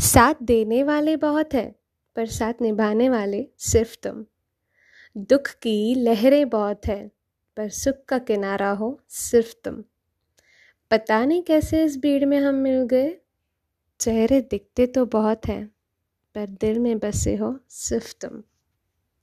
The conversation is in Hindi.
साथ देने वाले बहुत हैं, पर साथ निभाने वाले सिर्फ़ तुम। दुख की लहरें बहुत हैं, पर सुख का किनारा हो सिर्फ़ तुम। पता नहीं कैसे इस भीड़ में हम मिल गए। चेहरे दिखते तो बहुत हैं, पर दिल में बसे हो सिर्फ़ तुम।